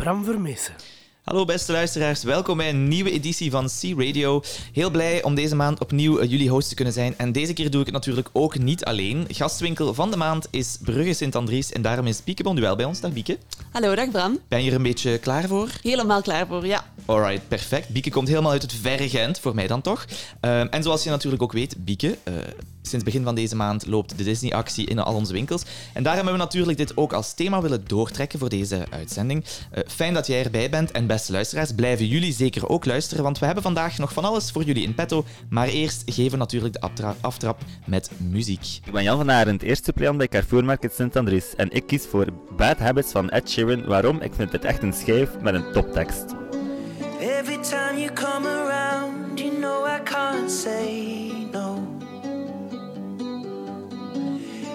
Bram Vermessen. Hallo beste luisteraars, welkom bij een nieuwe editie van C-Radio. Heel blij om deze maand opnieuw eh, jullie host te kunnen zijn. En deze keer doe ik het natuurlijk ook niet alleen. Gastwinkel van de maand is Brugge Sint-Andries en daarom is Bieke Bonduel bij ons. Dag Bieke. Hallo, dag Bram. Ben je er een beetje klaar voor? Helemaal klaar voor, ja. Alright, perfect. Bieke komt helemaal uit het verre Gent, voor mij dan toch. Ehm, en zoals je natuurlijk ook weet, Bieke, uh, sinds begin van deze maand loopt de Disney-actie in al onze winkels. En daarom hebben we natuurlijk dit ook als thema willen doortrekken voor deze uitzending. Uh, fijn dat jij erbij bent en beste luisteraars, blijven jullie zeker ook luisteren, want we hebben vandaag nog van alles voor jullie in petto. Maar eerst geven we natuurlijk de aftrap met muziek. Ik ben Jan van Arend, eerste suppleant bij Carrefour Market Sint-Andries. En ik kies voor Bad Habits van Ed Sheeran. Waarom? Ik vind het echt een schijf met een toptekst. Every time you come around, you know I can't say no.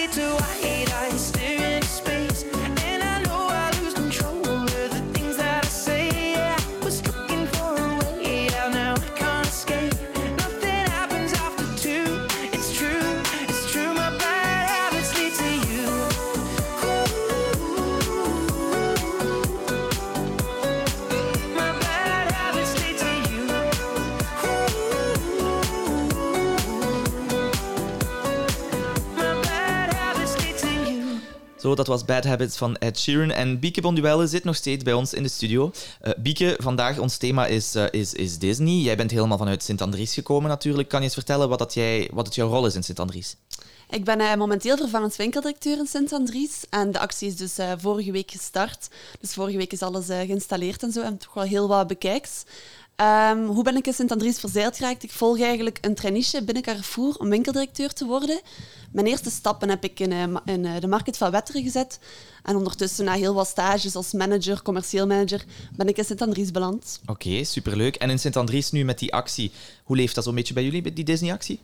habits lead to white eyes staring Zo, dat was Bad Habits van Ed Sheeran. En Bieke Bonduelle zit nog steeds bij ons in de studio. Eh, Bieke, vandaag ons thema is, eh, is, is Disney. Jij bent helemaal vanuit Sint-Andries gekomen natuurlijk. Kan je eens vertellen wat, dat jij, wat het jouw rol is in Sint-Andries? Ik ben eh, momenteel vervangend winkeldirecteur in Sint-Andries. En de actie is dus vorige week gestart. Dus vorige week is alles geïnstalleerd en zo. En toch wel heel wat bekijks. Ehm, hoe ben ik in Sint-Andries verzeild geraakt? Ik volg eigenlijk een traineeship binnen Carrefour om winkeldirecteur te worden. Mijn eerste stappen heb ik in, eh, in eh, de market van Wetteren gezet. En ondertussen, na heel wat stages als manager, commercieel manager, ben ik in Sint-Andries beland. Oké, superleuk. En in Sint-Andries nu met die actie, hoe leeft dat zo'n beetje bij jullie, die Disney-actie?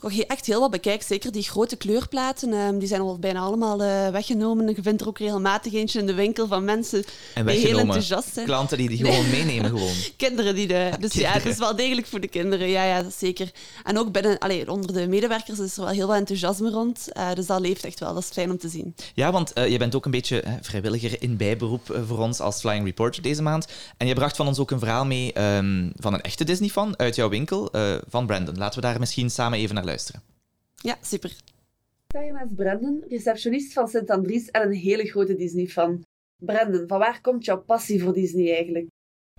Je echt heel wat bekijkt. Zeker die grote kleurplaten, ehm, die zijn al bijna allemaal eh, weggenomen. Je vindt er ook regelmatig eentje in de winkel van mensen En die heel enthousiast zijn. Klanten die die gewoon meenemen gewoon. Kinderen die de. Dus ja, het is wel degelijk voor de kinderen. Ja, ja, dat zeker. En ook binnen, allee, onder de medewerkers is er wel heel wat enthousiasme rond. Eh, dus dat leeft echt wel. Dat is fijn om te zien. Ja, want eh, je bent ook een beetje vrijwilliger in bijberoep voor ons als Flying Reporter deze maand. En je bracht van ons ook een verhaal mee ehm, van een echte Disney-fan uit jouw winkel, van Brandon. Laten we daar misschien samen even naar luisteren. Ja, super. Ik naast Brandon, receptionist van Sint-Andries en een hele grote Disney-fan. Brandon, van waar komt jouw passie voor Disney eigenlijk?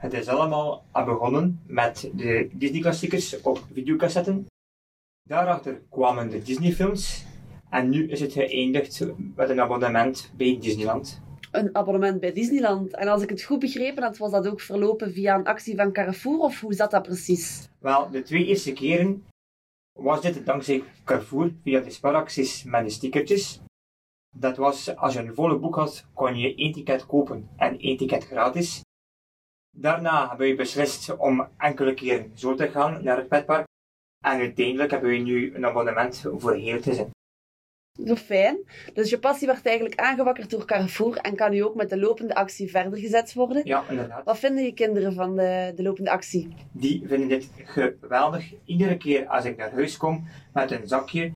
Het is allemaal al begonnen met de Disney-klassiekers op videocassetten. Daarachter kwamen de Disney-films. En nu is het geëindigd met een abonnement bij Disneyland. Een abonnement bij Disneyland. En als ik het goed begrepen had, was dat ook verlopen via een actie van Carrefour, of hoe zat dat precies? Wel, de twee eerste keren was dit dankzij Carrefour via de spaaracties met de stickertjes. Dat was, als je een volle boek had, kon je één ticket kopen en één ticket gratis. Daarna hebben we beslist om enkele keren zo te gaan naar het petpark. En uiteindelijk hebben we nu een abonnement voor heel het gezin. Zo fijn. Dus je passie werd eigenlijk aangewakkerd door Carrefour en kan nu ook met de lopende actie verder gezet worden. Ja, inderdaad. Wat vinden je kinderen van de, de lopende actie? Die vinden dit geweldig. Iedere keer als ik naar huis kom met een zakje,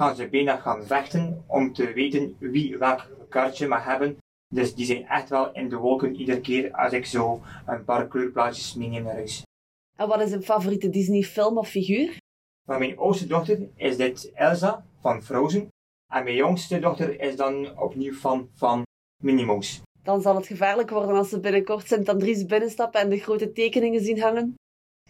gaan ze bijna gaan vechten om te weten wie welk kaartje mag hebben. Dus die zijn echt wel in de wolken iedere keer als ik zo een paar kleurplaatjes meeneem naar huis. En wat is een favoriete Disney-film of figuur? Van mijn oudste dochter is dit Elsa van Frozen. En mijn jongste dochter is dan opnieuw fan van Minnie Mouse. Dan zal het gevaarlijk worden als ze binnenkort Sint-Andries binnenstappen en de grote tekeningen zien hangen.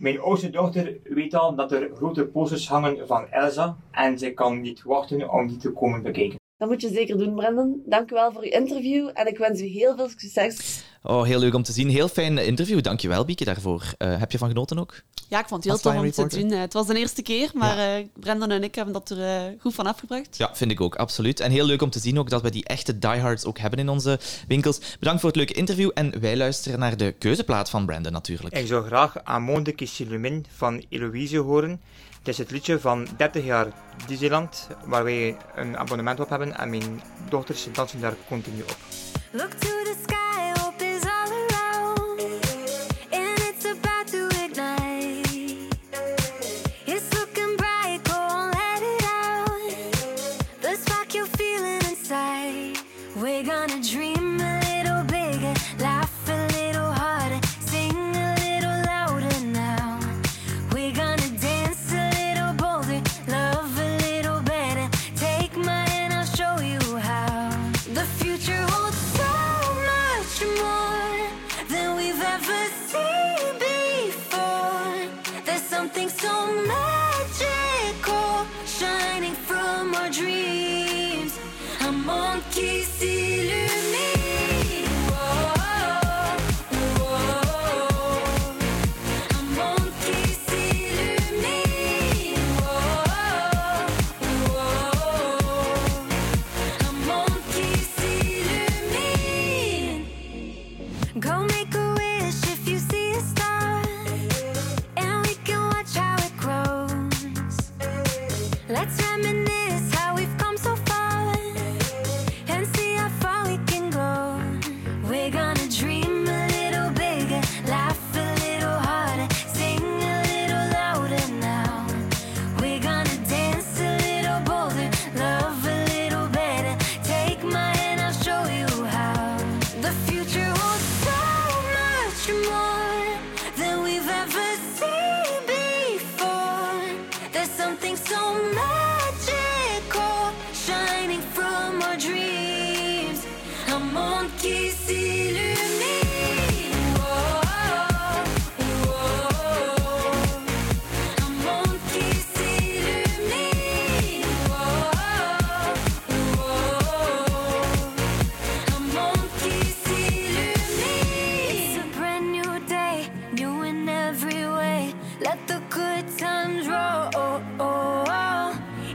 Mijn oudste dochter weet al dat er grote posters hangen van Elsa en ze kan niet wachten om die te komen bekijken. Dat moet je zeker doen, Brendan. Dank u wel voor uw interview en ik wens u heel veel succes. Oh, heel leuk om te zien. Heel fijn interview. Dankjewel, Bieke, daarvoor. Eh, heb je van genoten ook? Ja, ik vond het heel tof om te doen. Eh, Het was de eerste keer, maar eh Brendan en ik hebben dat er goed van afgebracht. Ja, vind ik ook, absoluut. En heel leuk om te zien ook dat we die echte diehards ook hebben in onze winkels. Bedankt voor het leuke interview en wij luisteren naar de keuzeplaat van Brandon natuurlijk. Ik zou graag Amonde Kissillumin van Eloïse horen. Het is het liedje van 30 jaar Disneyland, waar wij een abonnement op hebben en mijn dochters dansen daar continu op.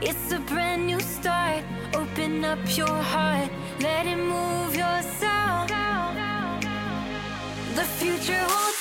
It's a brand new start. Open up your heart, let it move yourself. The future will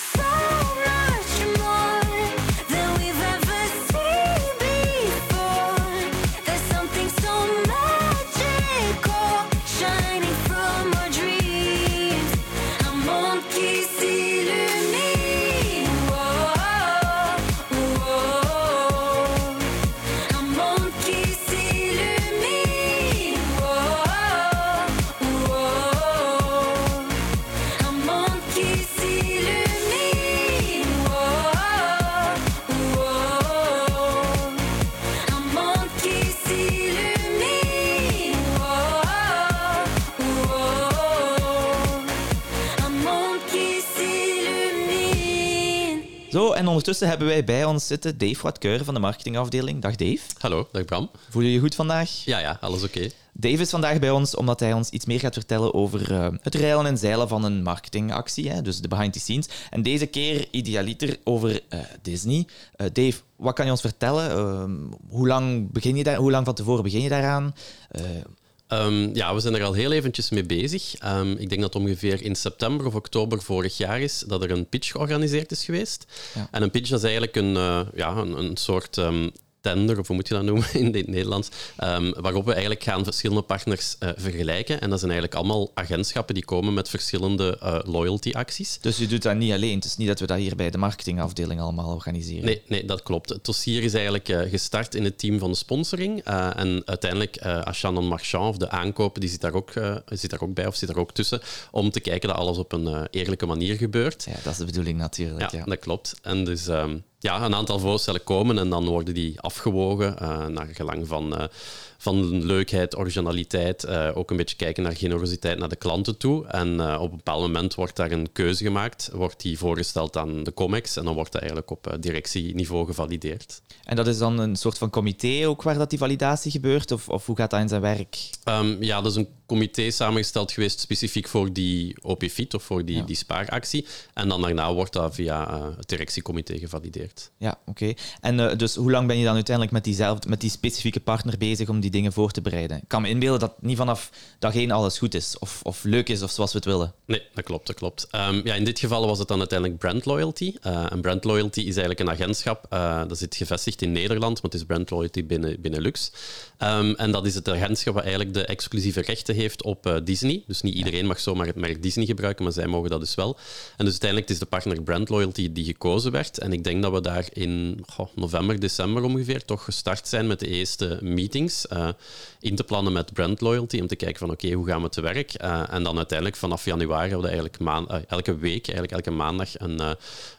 ondertussen hebben wij bij ons zitten Dave Watkeur van de marketingafdeling. Dag Dave. Hallo, dag Bram. Voel je je goed vandaag? Ja, ja, alles oké. Dave is vandaag bij ons omdat hij ons iets meer gaat vertellen over eh, het reilen en zeilen van een marketingactie, hè, dus de behind the scenes. En deze keer idealiter over eh, Disney. Eh, Dave, wat kan je ons vertellen? Ehm, hoe, lang begin je daar, hoe lang van tevoren begin je daaraan? Eh, Ehm, ja, we zijn er al heel eventjes mee bezig. Ehm, ik denk dat ongeveer in september of oktober vorig jaar is dat er een pitch georganiseerd is geweest. Ja. En een pitch dat is eigenlijk een, eh, ja, een, een soort ehm, tender, of hoe moet je dat noemen in het Nederlands, ehm, waarop we eigenlijk gaan verschillende partners eh, vergelijken. En dat zijn eigenlijk allemaal agentschappen die komen met verschillende eh, loyalty-acties. dus je doet dat niet alleen. Het is niet dat we dat hier bij de marketingafdeling allemaal organiseren. Nee, nee, dat klopt. Het dossier is eigenlijk eh, gestart in het team van de sponsoring. en uiteindelijk, eh Ashanon Marchand, of de aankopen, die zit daar, ook, zit daar ook bij, of zit daar ook tussen, om te kijken dat alles op een eerlijke manier gebeurt. Ja, dat is de bedoeling natuurlijk. Ja, Ja, dat klopt. En dus ehm, ja, een aantal voorstellen komen en dan worden die afgewogen eh, naar gelang van, eh, van leukheid, originaliteit. eh, ook een beetje kijken naar generositeit naar de klanten toe. En op een bepaald moment wordt daar een keuze gemaakt, wordt die voorgesteld aan de COMEX en dan wordt dat eigenlijk op directieniveau gevalideerd. En dat is dan een soort van comité ook waar dat die validatie gebeurt? Of, of hoe gaat dat in zijn werk? Ehm, ja, dat is een comité samengesteld geweest specifiek voor die OP-FIT of voor die, Ja. die spaaractie. En dan daarna wordt dat via eh, het directiecomité gevalideerd. Ja, oké. En eh, dus hoe lang ben je dan uiteindelijk met, diezelfde, met die specifieke partner bezig om die dingen voor te bereiden? Ik kan me inbeelden dat niet vanaf dag één alles goed is, of, of leuk is, of zoals we het willen. Nee, dat klopt, dat klopt. Ehm, ja, in dit geval was het dan uiteindelijk brand loyalty. Eh, en brand loyalty is eigenlijk een agentschap, dat zit gevestigd in Nederland, maar het is brand loyalty binnen, Benelux. Ehm, en dat is het agentschap dat eigenlijk de exclusieve rechten heeft op eh, Disney. Dus niet iedereen mag zomaar het merk Disney gebruiken, maar zij mogen dat dus wel. En dus uiteindelijk is de partner brand loyalty die gekozen werd. En ik denk dat we daar in november, december ongeveer toch gestart zijn met de eerste meetings. eh, in te plannen met brand loyalty, om te kijken van oké, hoe gaan we te werk? Eh, en dan uiteindelijk vanaf januari hebben we eigenlijk eh, elke week, eigenlijk elke maandag, een,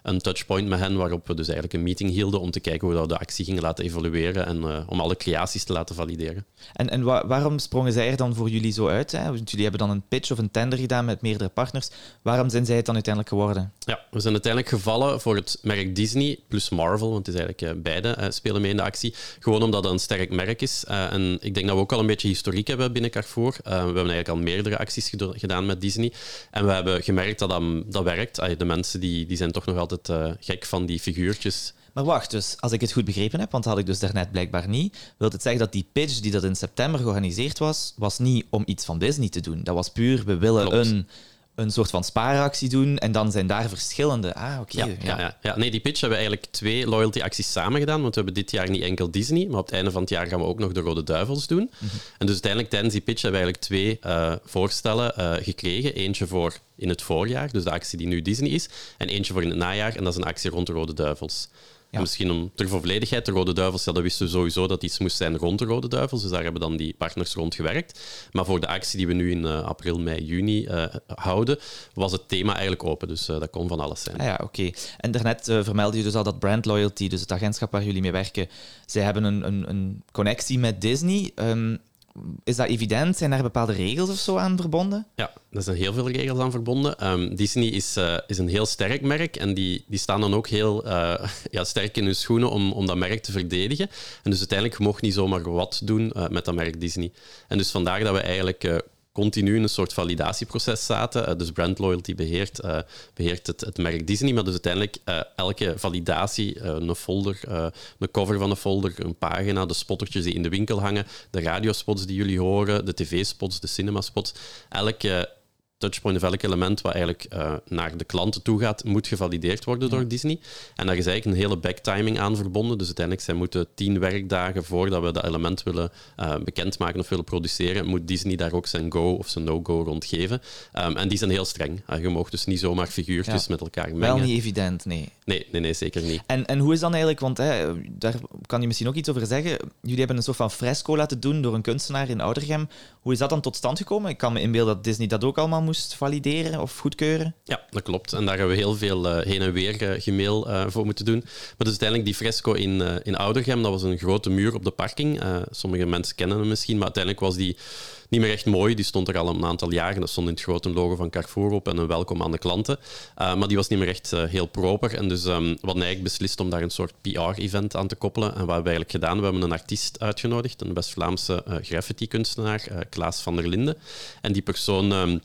een touchpoint met hen, waarop we dus eigenlijk een meeting hielden om te kijken hoe we de actie gingen laten evolueren en om alle creaties te laten valideren. En, en wa- waarom sprongen zij er dan voor jullie zo uit? Hè? Jullie hebben dan een pitch of een tender gedaan met meerdere partners. Waarom zijn zij het dan uiteindelijk geworden? Ja, we zijn uiteindelijk gevallen voor het merk Disney plus Marvel, want het is eigenlijk eh, beide eh, spelen mee in de actie. Gewoon omdat het een sterk merk is. Eh, en ik denk dat we ook al een beetje historiek hebben binnen Carrefour. We hebben eigenlijk al meerdere acties gedaan met Disney. En we hebben gemerkt dat dat, dat werkt. De mensen die, die zijn toch nog altijd gek van die figuurtjes. Maar wacht, dus als ik het goed begrepen heb, want dat had ik dus daarnet blijkbaar niet, wil het zeggen dat die pitch die dat in september georganiseerd was, was niet om iets van Disney te doen. Dat was puur, we willen Klopt. een, een soort van spaaractie doen en dan zijn daar verschillende... Ah, oké. Ja, ja. Ja, ja. Nee, die pitch hebben we eigenlijk twee loyalty-acties samen gedaan, want we hebben dit jaar niet enkel Disney, maar op het einde van het jaar gaan we ook nog de Rode Duivels doen. En dus uiteindelijk tijdens die pitch hebben we eigenlijk twee eh, voorstellen eh, gekregen. Eentje voor in het voorjaar, dus de actie die nu Disney is, en eentje voor in het najaar, en dat is een actie rond de Rode Duivels. Ja. Misschien om ter volledigheid, de Rode Duivels, ja, dat wisten we sowieso dat iets moest zijn rond de Rode Duivels, dus daar hebben dan die partners rond gewerkt. Maar voor de actie die we nu in eh, april, mei, juni eh, houden, was het thema eigenlijk open, dus eh, dat kon van alles zijn. Ah ja, oké. En daarnet vermeldde je dus al dat brand loyalty, dus het agentschap waar jullie mee werken, zij hebben een, een, een connectie met Disney. Ehm, is dat evident? Zijn daar bepaalde regels of zo aan verbonden? Ja, daar zijn heel veel regels aan verbonden. Ehm, Disney is, eh, is een heel sterk merk en die, die staan dan ook heel eh, ja, sterk in hun schoenen om, om dat merk te verdedigen. En dus uiteindelijk, mocht niet zomaar wat doen eh, met dat merk Disney. En dus vandaar dat we eigenlijk continu in een soort validatieproces zaten. Eh, dus brand loyalty beheert, eh, beheert het, het merk Disney, maar dus uiteindelijk eh, elke validatie, een folder, een cover van een folder, een pagina, de spottertjes die in de winkel hangen, de radiospots die jullie horen, de tv-spots, de cinemaspots, elke touchpoint of elk element wat eigenlijk eh, naar de klanten toe gaat, moet gevalideerd worden door Disney. En daar is eigenlijk een hele backtiming aan verbonden. Dus uiteindelijk, zij moeten tien werkdagen voordat we dat element willen eh, bekendmaken of willen produceren, moet Disney daar ook zijn go of zijn no-go rond geven. Ehm, en die zijn heel streng. Eh, je mag dus niet zomaar figuurtjes Ja. met elkaar mengen. Wel niet evident, nee. Nee, nee, nee, zeker niet. En, en hoe is dan eigenlijk, want hè, daar kan je misschien ook iets over zeggen. Jullie hebben een soort van fresco laten doen door een kunstenaar in Oudergem. Hoe is dat dan tot stand gekomen? Ik kan me inbeelden dat Disney dat ook allemaal moest valideren of goedkeuren. Ja, dat klopt. En daar hebben we heel veel eh, heen en weer eh, gemail eh, voor moeten doen. Maar dus uiteindelijk die fresco in, in Oudergem, dat was een grote muur op de parking. Sommige mensen kennen hem misschien, maar uiteindelijk was die niet meer echt mooi. Die stond er al een aantal jaren. Dat stond in het grote logo van Carrefour op en een welkom aan de klanten. Maar die was niet meer echt heel proper. En dus ehm, we hadden eigenlijk beslist om daar een soort PR-event aan te koppelen. En wat hebben we eigenlijk gedaan? We hebben een artiest uitgenodigd, een West-Vlaamse graffiti-kunstenaar, Klaas van der Linden. En die persoon ehm,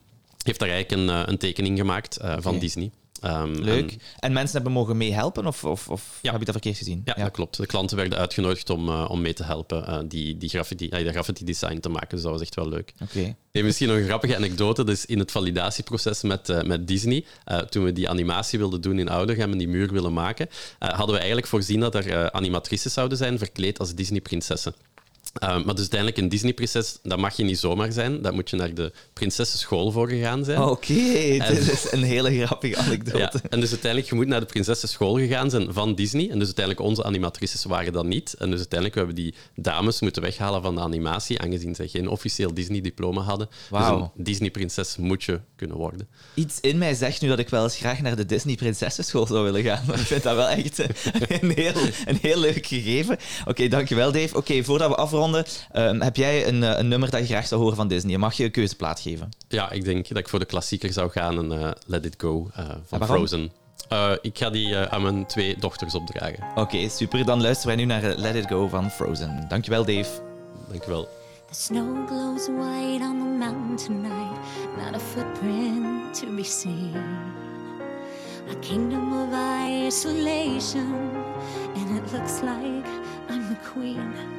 heeft daar eigenlijk een, eh, een tekening gemaakt eh, van. Disney. Ehm, Leuk. en- En, mensen hebben mogen meehelpen of, of, of Ja. heb ik dat verkeerd gezien? ja, dat klopt. De klanten werden uitgenodigd om, eh, om mee te helpen eh, die, die graffiti, eh, die graffiti design te maken. Dus dat was echt wel leuk. Oké. Hey, misschien nog een grappige anekdote. Dus in het validatieproces met, met Disney, toen we die animatie wilden doen in Oudergem en die muur willen maken, hadden we eigenlijk voorzien dat er animatrices zouden zijn verkleed als Disney-prinsessen. Eh, maar dus uiteindelijk een Disney-prinses, dat mag je niet zomaar zijn. Daar moet je naar de prinsessenschool voor gegaan zijn. Oké, dit is een hele grappige anekdote. Ja, en dus uiteindelijk, je moet naar de prinsessenschool gegaan zijn van Disney. En dus uiteindelijk, onze animatrices waren dat niet. En dus uiteindelijk, we hebben die dames moeten weghalen van de animatie, aangezien zij geen officieel Disney-diploma hadden. Dus een Disney-prinses moet je kunnen worden. Iets in mij zegt nu dat ik wel eens graag naar de Disney Prinsessenschool zou willen gaan. Maar ik vind dat wel echt een heel, een heel leuk gegeven. Oké, dankjewel Dave. Oké, voordat we afronden, ehm, heb jij een, eh, een nummer dat je graag zou horen van Disney? Mag je een keuzeplaat geven? Ja, ik denk dat ik voor de klassieker zou gaan en eh, Let It Go eh, van? Frozen. Eh, ik ga die aan mijn twee dochters opdragen. Oké, super. Dan luisteren wij nu naar Let It Go van Frozen. Dankjewel Dave. Dankjewel. The snow glows white on the mountain tonight, not a footprint to be seen. A kingdom of isolation, and it looks like I'm the queen.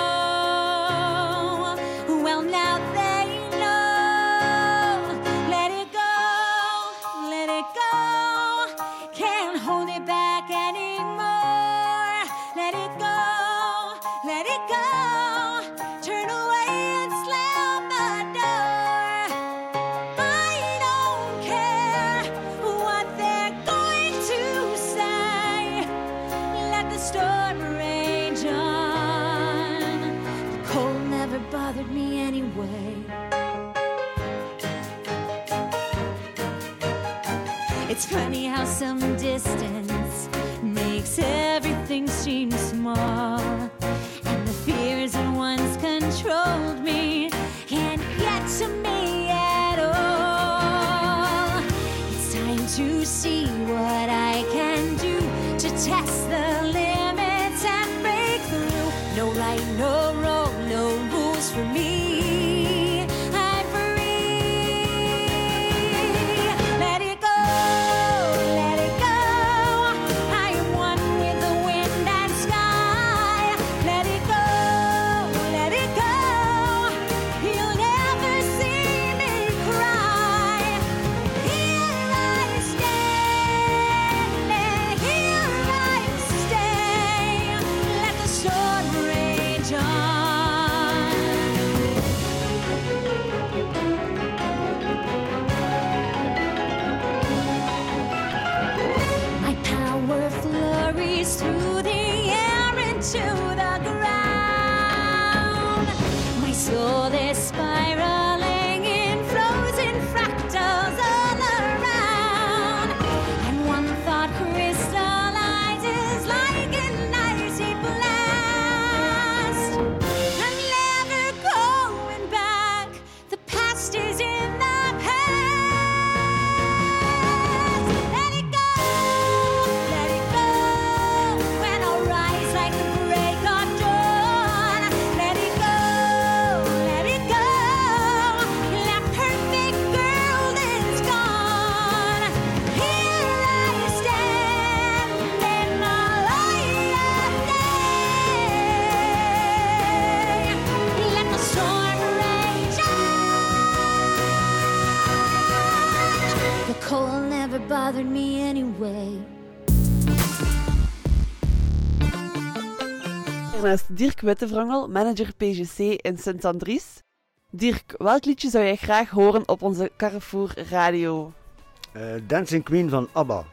Dirk Wittevrangel, manager PGC in Sint-Andries. Dirk, welk liedje zou jij graag horen op onze Carrefour radio? Eh, Dancing Queen van ABBA.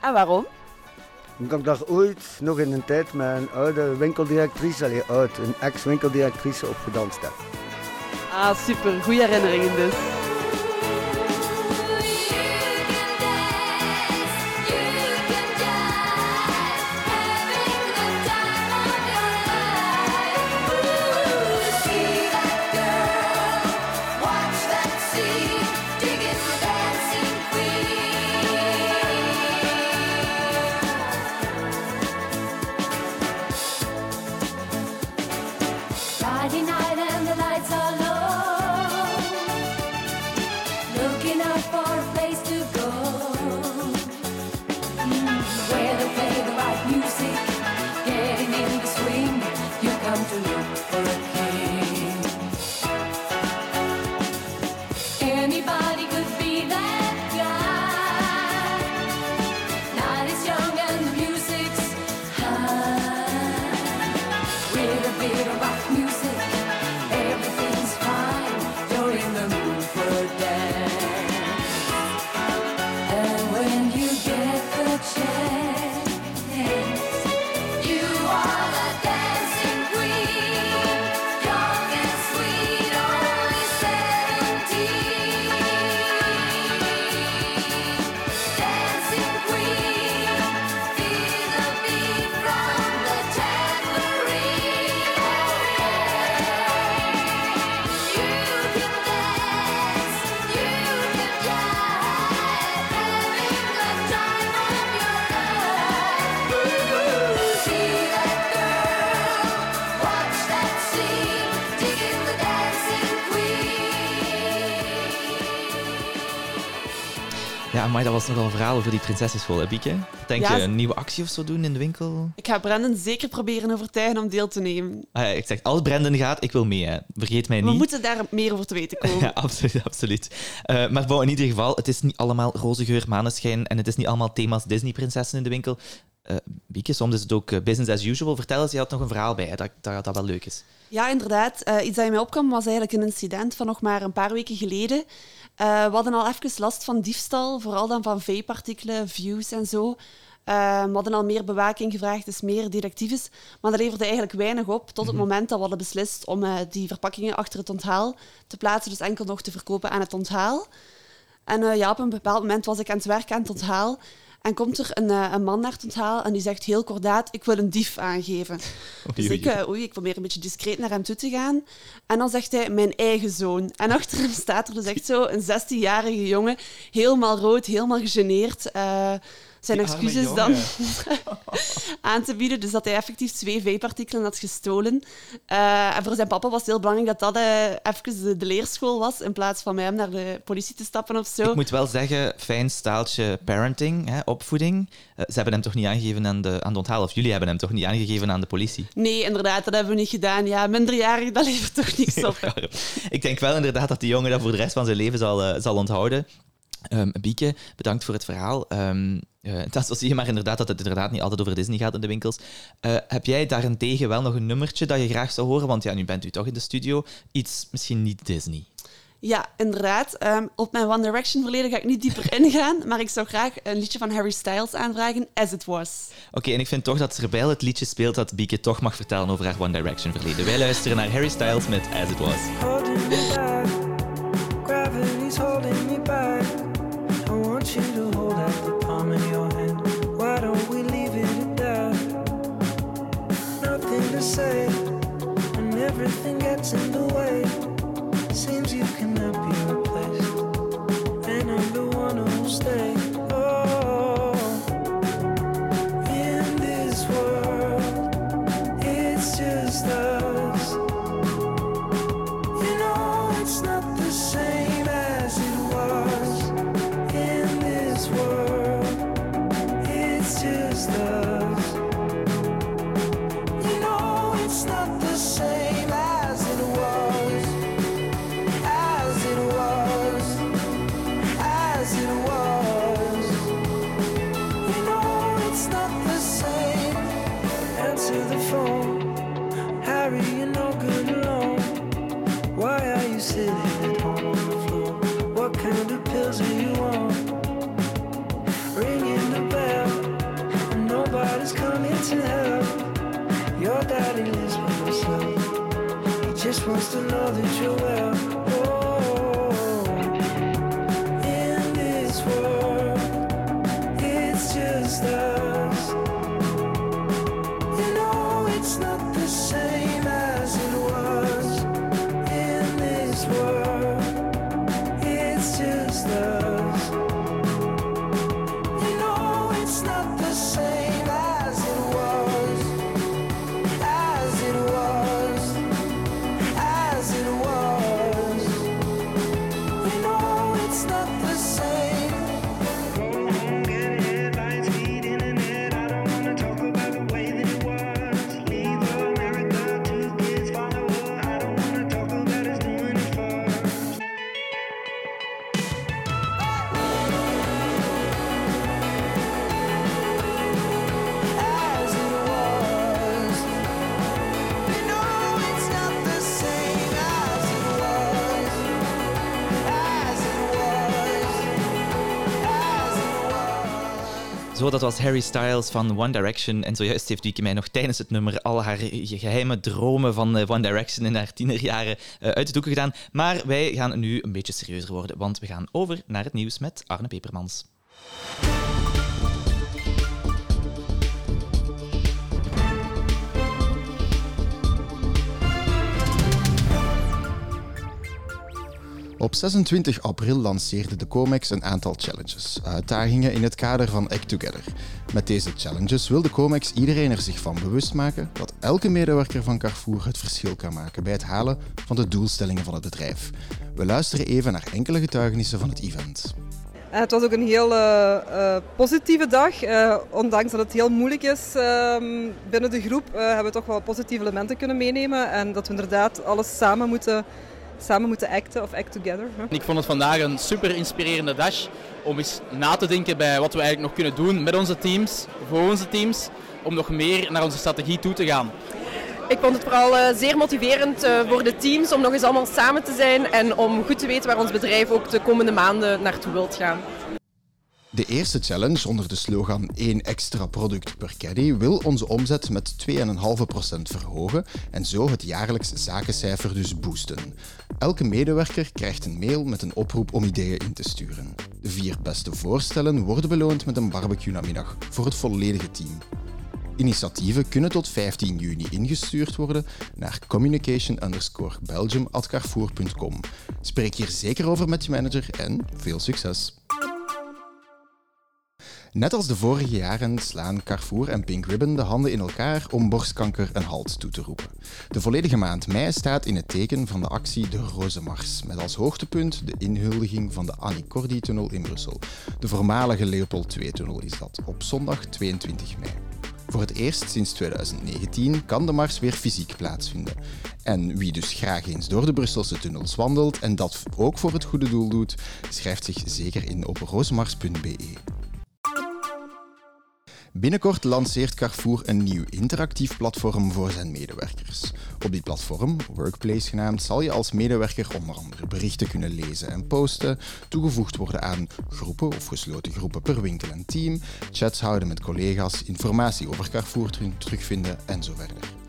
En waarom? Omdat ik daar ooit nog in een tijd met een oude winkeldirectrice, allee, oud, een ex-winkeldirectrice op gedanst heb. Ah, super. Goede herinneringen dus. Was nogal een verhaal over die prinsessenschool, hè, Bieke? Denk Ja, je een nieuwe actie of zo doen in de winkel? Ik ga Brandon zeker proberen overtuigen om deel te nemen. Ah, ja, ik zeg, als Brendan gaat, ik wil mee, hè. Vergeet mij We niet. moeten daar meer over te weten komen. Ja, absoluut. absoluut. Eh, maar bon, in ieder geval, het is niet allemaal roze geur, maneschijn en het is niet allemaal thema's Disney-prinsessen in de winkel. Eh Bieke, soms is het ook eh, business as usual. Vertel eens, je had nog een verhaal bij, hè, dat, dat dat wel leuk is. Ja, inderdaad. Iets dat je mij opkwam was eigenlijk een incident van nog maar een paar weken geleden. Eh, we hadden al even last van diefstal, vooral dan van vape-artikelen, views en zo. Eh, we hadden al meer bewaking gevraagd, dus meer detectives. Maar dat leverde eigenlijk weinig op, tot het moment dat we hadden beslist om eh, die verpakkingen achter het onthaal te plaatsen, dus enkel nog te verkopen aan het onthaal. En ja, op een bepaald moment was ik aan het werk aan het onthaal. En komt er een, eh, een man naar het onthaal en die zegt heel kordaat, ik wil een dief aangeven. Dus Oei, ik, oei. eh, oei, ik probeer een beetje discreet naar hem toe te gaan. En dan zegt hij, mijn eigen zoon. En achter hem staat er dus echt zo een 16-jarige jongen, helemaal rood, helemaal gegeneerd. eh, zijn Die excuses dan aan te bieden. Dus dat hij effectief twee vape-artikelen had gestolen. Eh, en voor zijn papa was het heel belangrijk dat dat eh, even de, de leerschool was, in plaats van met hem naar de politie te stappen of zo. Ik moet wel zeggen, fijn staaltje parenting, hè, opvoeding. Eh, ze hebben hem toch niet aangegeven aan de, aan de onthaal, of jullie hebben hem toch niet aangegeven aan de politie? Nee, inderdaad, dat hebben we niet gedaan. Ja, minderjarig, dat levert toch niks op. Ik denk wel inderdaad dat die jongen dat voor de rest van zijn leven zal, zal onthouden. Ehm, Bieke, bedankt voor het verhaal. Ehm eh, dat zie je maar inderdaad dat het inderdaad niet altijd over Disney gaat in de winkels. Eh, heb jij daarentegen wel nog een nummertje dat je graag zou horen? Want ja, nu bent u toch in de studio. Iets misschien niet Disney. Ja, inderdaad. Ehm, op mijn One Direction verleden ga ik niet dieper ingaan, maar ik zou graag een liedje van Harry Styles aanvragen, As It Was. Oké, en ik vind toch dat terwijl het liedje speelt, dat Bieke toch mag vertellen over haar One Direction verleden. Wij luisteren naar Harry Styles met As It Was. Say, and everything gets in the way. Seems you cannot be replaced, and I'm the one who'll stay. to help Your daddy lives by himself. He just wants to know that you're well. Dat was Harry Styles van One Direction. En zojuist heeft Wieke mij nog tijdens het nummer al haar geheime dromen van eh, One Direction in haar tienerjaren eh, uit de doeken gedaan. Maar wij gaan nu een beetje serieuzer worden, want we gaan over naar het nieuws met Arne Pepermans. Op 26 april lanceerde de Comex een aantal challenges, uitdagingen in het kader van Act Together. Met deze challenges wil de Comex iedereen er zich van bewust maken dat elke medewerker van Carrefour het verschil kan maken bij het halen van de doelstellingen van het bedrijf. We luisteren even naar enkele getuigenissen van het event. Eh, Het was ook een heel eh, eh, positieve dag. Eh, ondanks dat het heel moeilijk is ehm, binnen de groep, eh, hebben we toch wel positieve elementen kunnen meenemen. En dat we inderdaad alles samen moeten, samen moeten acten of act together. hè. Ik vond het vandaag een super inspirerende dag om eens na te denken bij wat we eigenlijk nog kunnen doen met onze teams, voor onze teams, om nog meer naar onze strategie toe te gaan. Ik vond het vooral eh, zeer motiverend eh, voor de teams om nog eens allemaal samen te zijn en om goed te weten waar ons bedrijf ook de komende maanden naartoe wilt gaan. De eerste challenge onder de slogan 1 extra product per caddy wil onze omzet met 2,5% verhogen en zo het jaarlijks zakencijfer dus boosten. Elke medewerker krijgt een mail met een oproep om ideeën in te sturen. De vier beste voorstellen worden beloond met een barbecue namiddag voor het volledige team. Initiatieven kunnen tot 15 juni ingestuurd worden naar communication_belgium.carrefour.com. Spreek hier zeker over met je manager en veel succes! Net als de vorige jaren slaan Carrefour en Pink Ribbon de handen in elkaar om borstkanker een halt toe te roepen. De volledige maand mei staat in het teken van de actie De Roze Mars, met als hoogtepunt de inhuldiging van de Annie Cordy-tunnel in Brussel. De voormalige Leopold II-tunnel is dat, op zondag 22 mei. Voor het eerst sinds 2019 kan de mars weer fysiek plaatsvinden. En wie dus graag eens door de Brusselse tunnels wandelt en dat ook voor het goede doel doet, schrijft zich zeker in op roosmars.be. Binnenkort lanceert Carrefour een nieuw interactief platform voor zijn medewerkers. Op die platform, Workplace genaamd, zal je als medewerker onder andere berichten kunnen lezen en posten, toegevoegd worden aan groepen of gesloten groepen per winkel en team, chats houden met collega's, informatie over Carrefour ter- terugvinden en zo verder.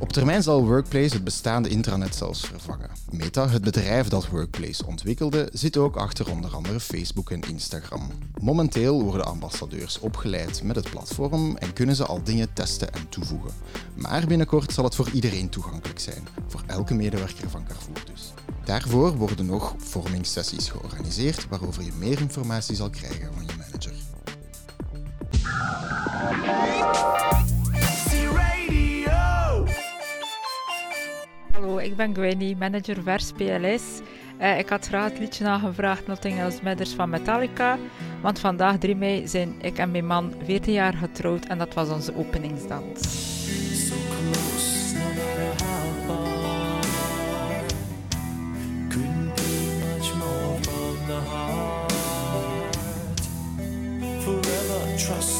Op termijn zal Workplace het bestaande intranet zelfs vervangen. Meta, het bedrijf dat Workplace ontwikkelde, zit ook achter onder andere Facebook en Instagram. Momenteel worden ambassadeurs opgeleid met het platform en kunnen ze al dingen testen en toevoegen. Maar binnenkort zal het voor iedereen toegankelijk zijn, voor elke medewerker van Carrefour dus. Daarvoor worden nog vormingssessies georganiseerd waarover je meer informatie zal krijgen van je ik ben Gwenny, manager vers PLS. Eh, ik had graag het liedje aangevraagd Nothing Else Matters van Metallica. Want vandaag 3 mei zijn ik en mijn man 14 jaar getrouwd en dat was onze openingsdans. So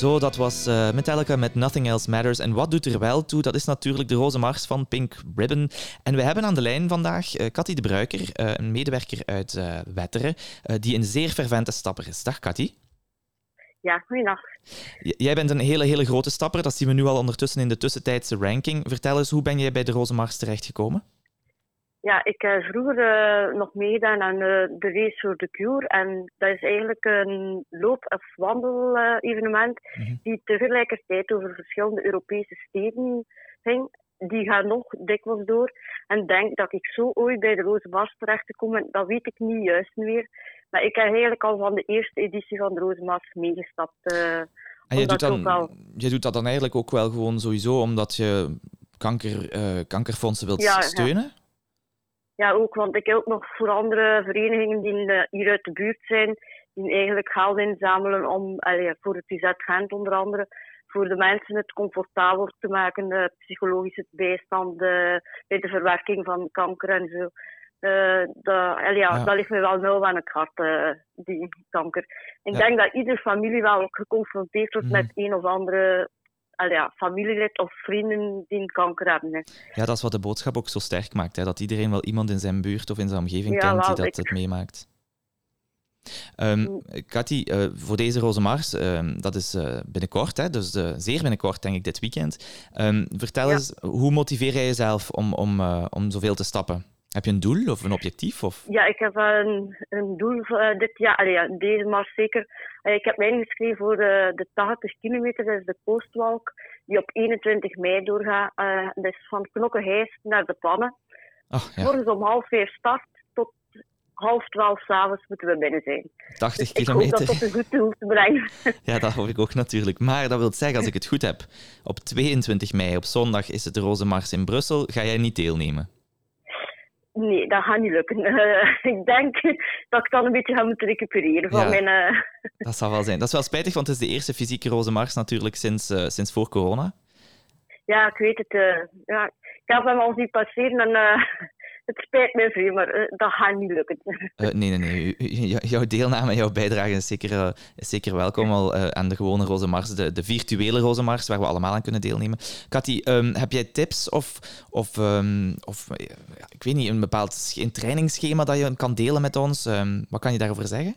Zo, dat was eh, Metallica met Nothing Else Matters. En wat doet er wel toe? Dat is natuurlijk de roze mars van Pink Ribbon. En we hebben aan de lijn vandaag eh Cathy de Bruiker, eh, een medewerker uit Wetteren, die een zeer fervente stapper is. Dag Cathy. Ja, goeiedag. J- Jij bent een hele, hele grote stapper. Dat zien we nu al ondertussen in de tussentijdse ranking. Vertel eens, hoe ben jij bij de roze mars terechtgekomen? Ja, ik heb vroeger eh, nog meegedaan aan eh, de Race for the Cure. En dat is eigenlijk een loop- of wandel-evenement die tegelijkertijd over verschillende Europese steden ging. Die gaat nog dikwijls door. En denk dat ik zo ooit bij de Roze Mars terecht te komen, dat weet ik niet juist meer. Maar ik heb eigenlijk al van de eerste editie van de Roze Mars meegestapt. eh, En jij doet, wel dan, jij doet dat dan eigenlijk ook wel gewoon sowieso omdat je kanker, eh, kankerfondsen wilt ja. steunen? Ja, ook, want ik heb ook nog voor andere verenigingen die hier uit de buurt zijn, die eigenlijk geld inzamelen om, allee, voor het UZ Gent onder andere, voor de mensen het comfortabeler te maken, de psychologische bijstand bij de verwerking van kanker en zo. Eh, dat, allee, ja, Ja. dat ligt me wel nauw aan het hart, eh, die kanker. Ik Ja. denk dat iedere familie wel ook geconfronteerd wordt met een of andere allee, ja, familielid of vrienden die een kanker hebben. Hè. Ja, dat is wat de boodschap ook zo sterk maakt. Hè? Dat iedereen wel iemand in zijn buurt of in zijn omgeving Ja, kent die dat ik- het meemaakt. Cathy, eh, voor deze Roze Mars, ehm, dat is eh, binnenkort, hè, dus eh, zeer binnenkort, denk ik, dit weekend. Ehm, vertel Ja. eens, hoe motiveer jij jezelf om, om, om zoveel te stappen? Heb je een doel of een objectief? Of... Ja, ik heb een, een doel voor eh, dit jaar, allee, ja, deze mars zeker. Eh, ik heb mij ingeschreven voor de, de 80 kilometer, dat is de Coastwalk, die op 21 mei doorgaat. Eh, dat is van Knokke-Heist naar de Pannen. Ja. Morgens om half vijf start, tot half twaalf s'avonds moeten we binnen zijn. 80 Ik hoop dat kilometer. tot een goed doel te brengen. Ja, dat hoop ik ook natuurlijk. Maar dat wil zeggen, als ik het goed heb, op 22 mei, op zondag, is het de Roze Mars in Brussel. Ga jij niet deelnemen? Nee, dat gaat niet lukken. Ik denk dat ik dan een beetje ga moeten recupereren van Ja. mijn... eh, Dat zal wel zijn. Dat is wel spijtig, want het is de eerste fysieke Roze Mars natuurlijk sinds, eh, sinds voor corona. Ja, ik weet het. eh, ja, ik heb hem al zien passeren en het spijt me veel, maar eh, dat gaat niet lukken. Eh, nee, nee, nee. Jouw deelname en jouw bijdrage is zeker, eh, is zeker welkom al aan de gewone Roze Mars, de, de virtuele Roze Mars, waar we allemaal aan kunnen deelnemen. Cathy, ehm, heb jij tips of, of, ehm, of ja, ik weet niet, een bepaald een trainingsschema dat je kan delen met ons? Ehm, wat kan je daarover zeggen?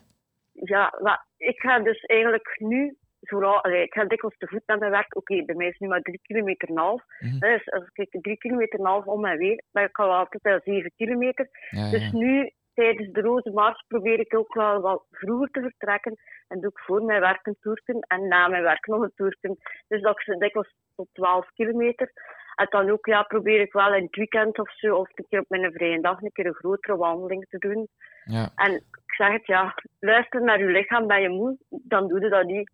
Ja, maar ik ga dus eigenlijk nu vooral, allee, ik ga dikwijls te voet naar mijn werk. Oké, bij mij is het nu maar drie kilometer en half. Mhm. Dus als ik drie kilometer en half om en weer, dan kan wel altijd wel zeven kilometer. Ja, dus nu, tijdens de Roze Mars, probeer ik ook wel wat vroeger te vertrekken. En doe ik voor mijn werk een toerken en na mijn werk nog een toerken. Dus dat ik dikwijls tot 12 kilometer. En dan ook, ja, probeer ik wel in het weekend of zo, of een keer op mijn vrije dag, een keer een grotere wandeling te doen. Ja. En ik zeg het, ja, luister naar je lichaam, ben je moe, dan doe je dat niet.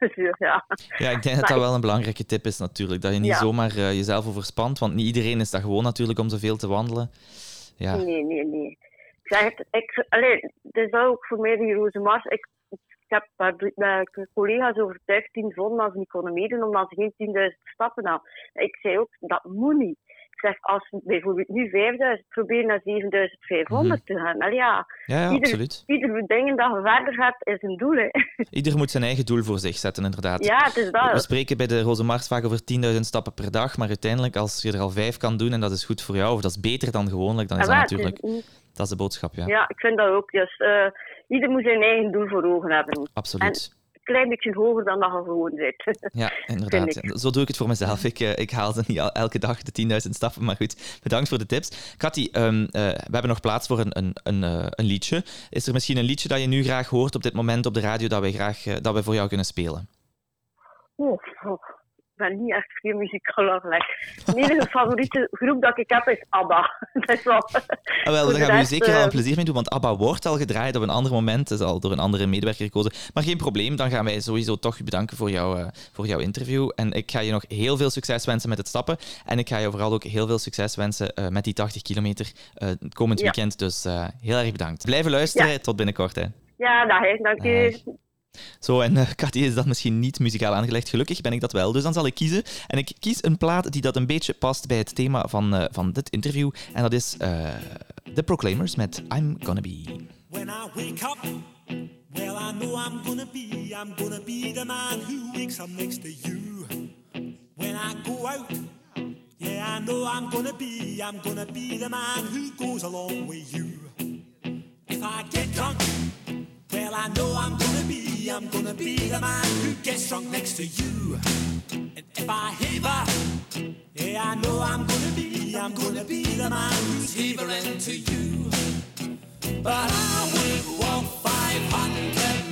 Zo, ja. Ja, ik denk dat dat wel een belangrijke tip is natuurlijk. Dat je niet Ja. zomaar eh, jezelf overspant, want niet iedereen is dat gewoon natuurlijk om zoveel te wandelen. Ja, Nee, nee, nee. Ik zeg het, ik, allee, het is ook voor mij die roze mars. Ik, ik heb daar collega's overtuigd die vonden dat ze niet konden meedoen omdat ze geen 10.000 stappen hadden. Ik zei ook, dat moet niet. Ik zeg, als we bijvoorbeeld nu 5.000, probeer naar 7.500 te gaan. Allee, ja. Ja, ja, ieder, absoluut. Ieder ding dat je verder gaat, is een doel. Hè. ieder moet zijn eigen doel voor zich zetten, inderdaad. Ja, het is dat. We spreken bij de Roze Mars vaak over 10.000 stappen per dag, maar uiteindelijk, als je er al vijf kan doen en dat is goed voor jou, of dat is beter dan gewoonlijk, dan is Ah, dat is- natuurlijk... Dat is de boodschap, ja. Ja, ik vind dat ook. Dus ieder moet zijn eigen doel voor ogen hebben. Absoluut. En een klein beetje hoger dan dat je gewoon bent. Ja, inderdaad. Zo doe ik het voor mezelf. Ik, eh, ik haal ze niet elke dag de 10.000 stappen, maar goed. Bedankt voor de tips. Cathy, ehm, eh, we hebben nog plaats voor een, een, een, eh, een liedje. Is er misschien een liedje dat je nu graag hoort op dit moment op de radio dat wij, graag, dat wij voor jou kunnen spelen? Oh, oh, ben niet echt veel muzikaal. De enige favoriete groep dat ik heb is ABBA. Dat is wel... Ah, wel, daar gaan we u rest, zeker al eh, een plezier mee doen, want ABBA wordt al gedraaid op een ander moment. Het is al door een andere medewerker gekozen. Maar geen probleem, dan gaan wij sowieso toch u bedanken voor, jou, eh, voor jouw interview. En ik ga je nog heel veel succes wensen met het stappen. En ik ga je vooral ook heel veel succes wensen eh, met die 80 kilometer komend Ja. weekend. Dus heel erg bedankt. Blijven luisteren, tot binnenkort. Hè. Ja, dag, hè. dank u. Zo, en Cathy is dat misschien niet muzikaal aangelegd. Gelukkig ben ik dat wel, dus dan zal ik kiezen. En ik kies een plaat die dat een beetje past bij het thema van, eh, van dit interview. En dat is eh The Proclaimers met I'm Gonna Be. When I wake up, well, I know I'm gonna be, I'm gonna be the man who wakes up next to you. When I go out, yeah, I know I'm gonna be, I'm gonna be the man who goes along with you. If I get drunk, well, I know I'm gonna be, I'm gonna be the man who gets drunk next to you. And if I heaver, yeah, I know I'm gonna be, I'm gonna be the man who's heavering to you. But I would walk 500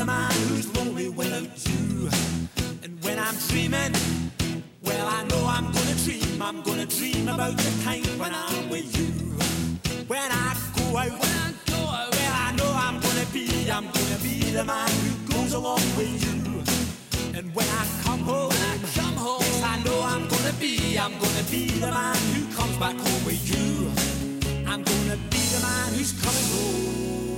the man who's lonely without you. And when I'm dreaming, well, I know I'm gonna dream, I'm gonna dream about the time when I'm with you. When I go out, when I go out, well, I know I'm gonna be, I'm gonna be the man who goes along with you. And when I come home, when I come home, yes, I know I'm gonna be, I'm gonna be the man who comes back home with you. I'm gonna be the man who's coming home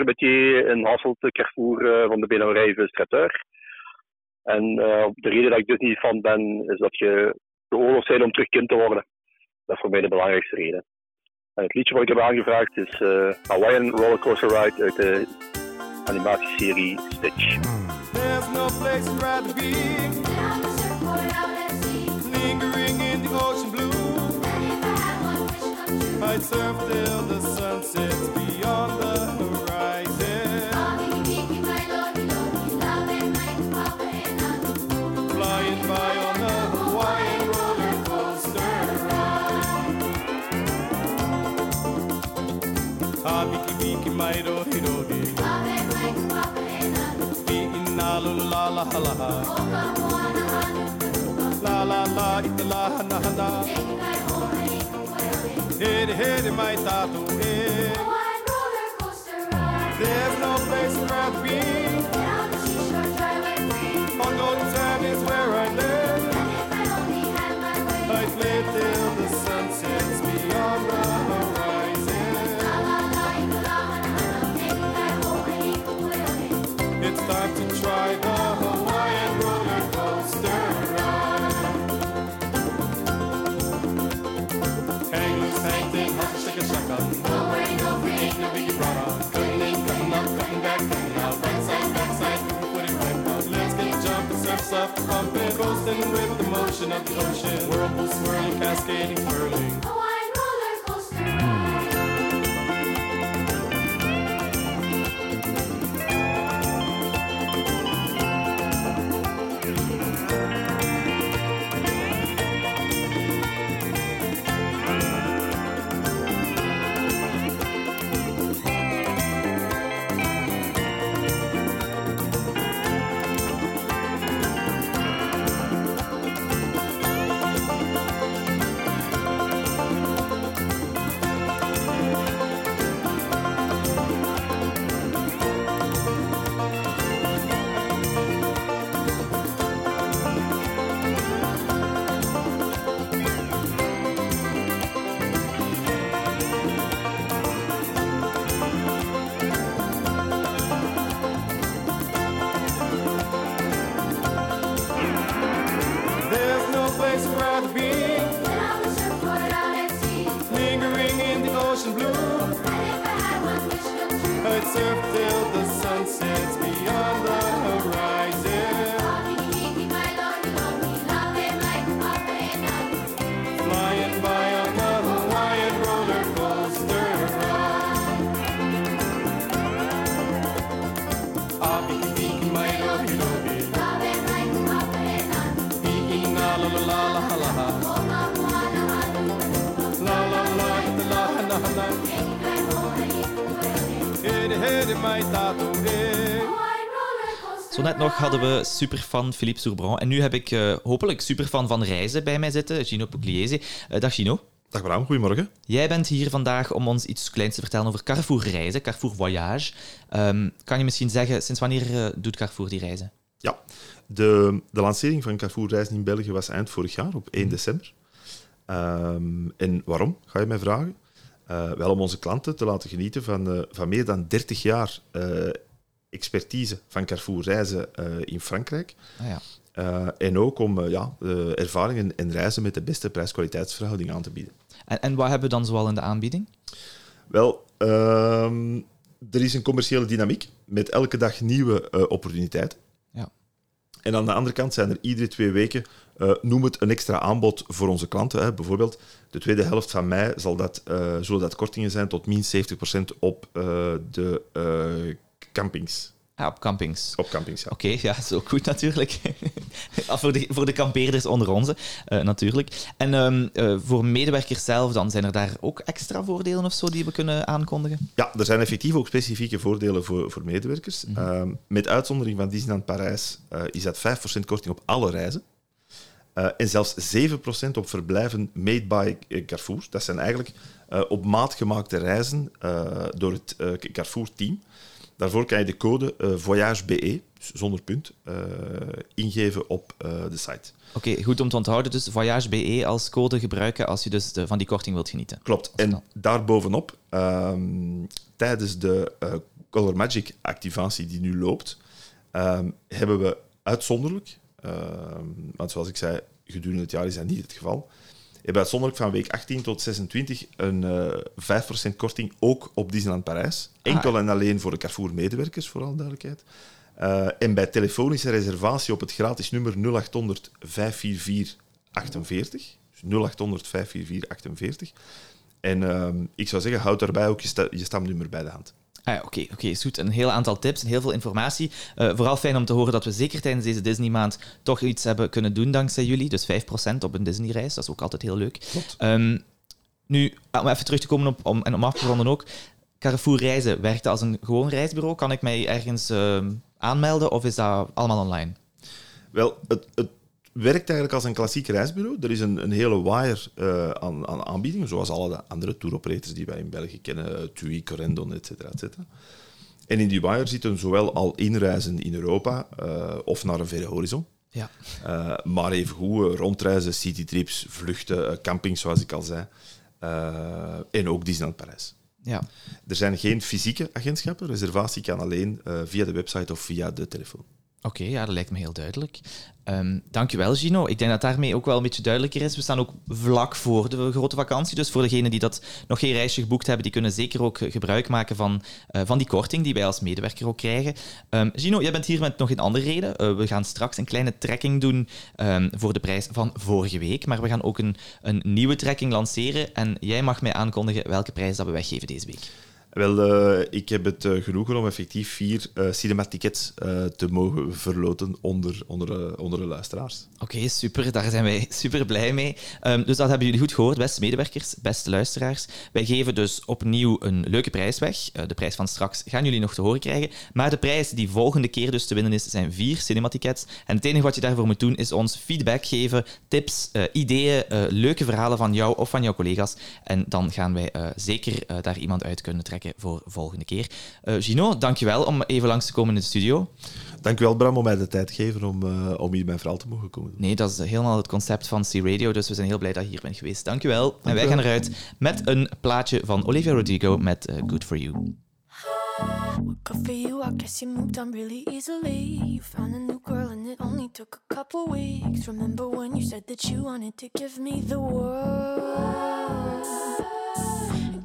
manager métier in Hasselt, Carrefour uh, van de Benauwerij Restaurateur. En uh, de reden dat ik dus niet van ben, is dat je geoorloofd zijn om terug kind te worden. Dat is voor mij de belangrijkste reden. En het liedje wat ik heb aangevraagd is uh, Hawaiian Rollercoaster Ride uit de animatieserie Stitch. There's no place I'd rather be. Lingering in the ocean blue. I'd surf till the sun sets a biki mai ro hi ro hi ave mai kua pena ki la la la la la la la it la na na Hey, hey, my tattoo. Hey. There's no place where I've. The of the ocean. Whirlpool swirling, cascading, whirling. Surf till the sun sets Zo net nog hadden we superfan Philippe Sourbran. En nu heb ik eh, hopelijk superfan van reizen bij mij zitten, Gino Pugliese. Eh, dag Gino. Dag Bram, goedemorgen. Jij bent hier vandaag om ons iets kleins te vertellen over Carrefour reizen, Carrefour Voyage. Ehm, kan je misschien zeggen, sinds wanneer eh, doet Carrefour die reizen? Ja, de, de lancering van Carrefour Reizen in België was eind vorig jaar, op 1 december. Ehm, en waarom, ga je mij vragen? Eh, wel om onze klanten te laten genieten van, eh, van meer dan 30 jaar eh, expertise van Carrefour Reizen in Frankrijk. Ah, ja. En ook om ja, ervaringen en reizen met de beste prijs-kwaliteitsverhouding aan te bieden. En, en wat hebben we dan zoal in de aanbieding? Wel, ehm, er is een commerciële dynamiek met elke dag nieuwe opportuniteiten. En aan de andere kant zijn er iedere twee weken, eh, noem het een extra aanbod voor onze klanten. Hè. Bijvoorbeeld, de tweede helft van mei zal dat, eh, zullen dat kortingen zijn tot min 70% op eh, de campings. Ah, op campings. Op campings, ja. Oké, ja, ook goed natuurlijk. Ah, voor, de, voor de kampeerders onder onze, eh, natuurlijk. En ehm, eh, voor medewerkers zelf dan, zijn er daar ook extra voordelen of zo die we kunnen aankondigen? Ja, er zijn effectief ook specifieke voordelen voor, voor medewerkers. Ehm, met uitzondering van Disneyland Parijs eh, is dat 5% korting op alle reizen. En zelfs 7% op verblijven made by Carrefour. Dat zijn eigenlijk op maat gemaakte reizen door het Carrefour-team. Daarvoor kan je de code eh, VoyageBE, dus zonder punt, eh, ingeven op eh, de site. Oké, goed om te onthouden. Dus Voyage BE als code gebruiken als je dus de- van die korting wilt genieten. Klopt. En daarbovenop, ehm tijdens de Color Magic activatie die nu loopt, ehm, hebben we uitzonderlijk, ehm, want zoals ik zei, gedurende het jaar is dat niet het geval, hebben uitzonderlijk van week 18 tot 26 een eh 5% korting ook op Disneyland Parijs. Enkel en alleen voor de Carrefour-medewerkers, voor alle duidelijkheid. Eh, en bij telefonische reservatie op het gratis nummer 0800 544 48. Dus 0800 544 48. En ehm, ik zou zeggen, houd daarbij ook je, sta- je stamnummer bij de hand. Ah, ja, Oké, oké, is goed. Een heel aantal tips en heel veel informatie. Eh, vooral fijn om te horen dat we zeker tijdens deze Disney-maand toch iets hebben kunnen doen dankzij jullie. Dus 5% op een Disney-reis, dat is ook altijd heel leuk. Ehm, nu, om even terug te komen op, om, en om af te ronden ook. Carrefour Reizen werkt als een gewoon reisbureau. Kan ik mij ergens ehm, aanmelden of is dat allemaal online? Wel, het, het werkt eigenlijk als een klassiek reisbureau. Er is een, een hele wire eh, aan, aan aanbiedingen, zoals alle de andere touroperators die wij in België kennen, TUI, Corendon, et cetera, et cetera. En in die wire zitten zowel al inreizen in Europa eh, of naar een verre horizon. Ja. Eh, maar evengoed eh, rondreizen, citytrips, vluchten, eh, campings, zoals ik al zei. Eh, en ook Disneyland Parijs. Ja. Er zijn geen fysieke agentschappen. Reservatie kan alleen eh, via de website of via de telefoon. Oké, ja, dat lijkt me heel duidelijk. Ehm dankjewel, Gino. Ik denk dat daarmee ook wel een beetje duidelijker is. We staan ook vlak voor de grote vakantie. Dus voor degenen die dat nog geen reisje geboekt hebben, die kunnen zeker ook gebruik maken van, eh, van die korting die wij als medewerker ook krijgen. Ehm, Gino, jij bent hier met nog een andere reden. Eh, we gaan straks een kleine trekking doen ehm, voor de prijs van vorige week. Maar we gaan ook een, een nieuwe trekking lanceren. En jij mag mij aankondigen welke prijs dat we weggeven deze week. Wel, eh, ik heb het eh, genoegen om effectief vier uh, cinematickets eh, te mogen verloten onder, onder, onder de luisteraars. Oké, super. Daar zijn wij super blij mee. Ehm, dus dat hebben jullie goed gehoord, beste medewerkers, beste luisteraars. Wij geven dus opnieuw een leuke prijs weg. De prijs van straks gaan jullie nog te horen krijgen. Maar de prijs die volgende keer dus te winnen is, zijn vier cinematickets. En het enige wat je daarvoor moet doen, is ons feedback geven, tips, ideeën, leuke verhalen van jou of van jouw collega's. En dan gaan wij zeker daar iemand uit kunnen trekken voor volgende keer. Eh, Gino, dankjewel om even langs te komen in de studio. Dank u wel, Bram, om mij de tijd te geven om, uh, om hier mijn verhaal te mogen komen. Nee, dat is helemaal het concept van C-Radio, dus we zijn heel blij dat je hier bent geweest. Dankjewel. Dank en wij gaan eruit met een plaatje van Olivia Rodrigo met uh, Good For You. Good for you, I guess you moved on really easily. You found a new girl and it only took a couple weeks. Remember when you said that you wanted to give me the world?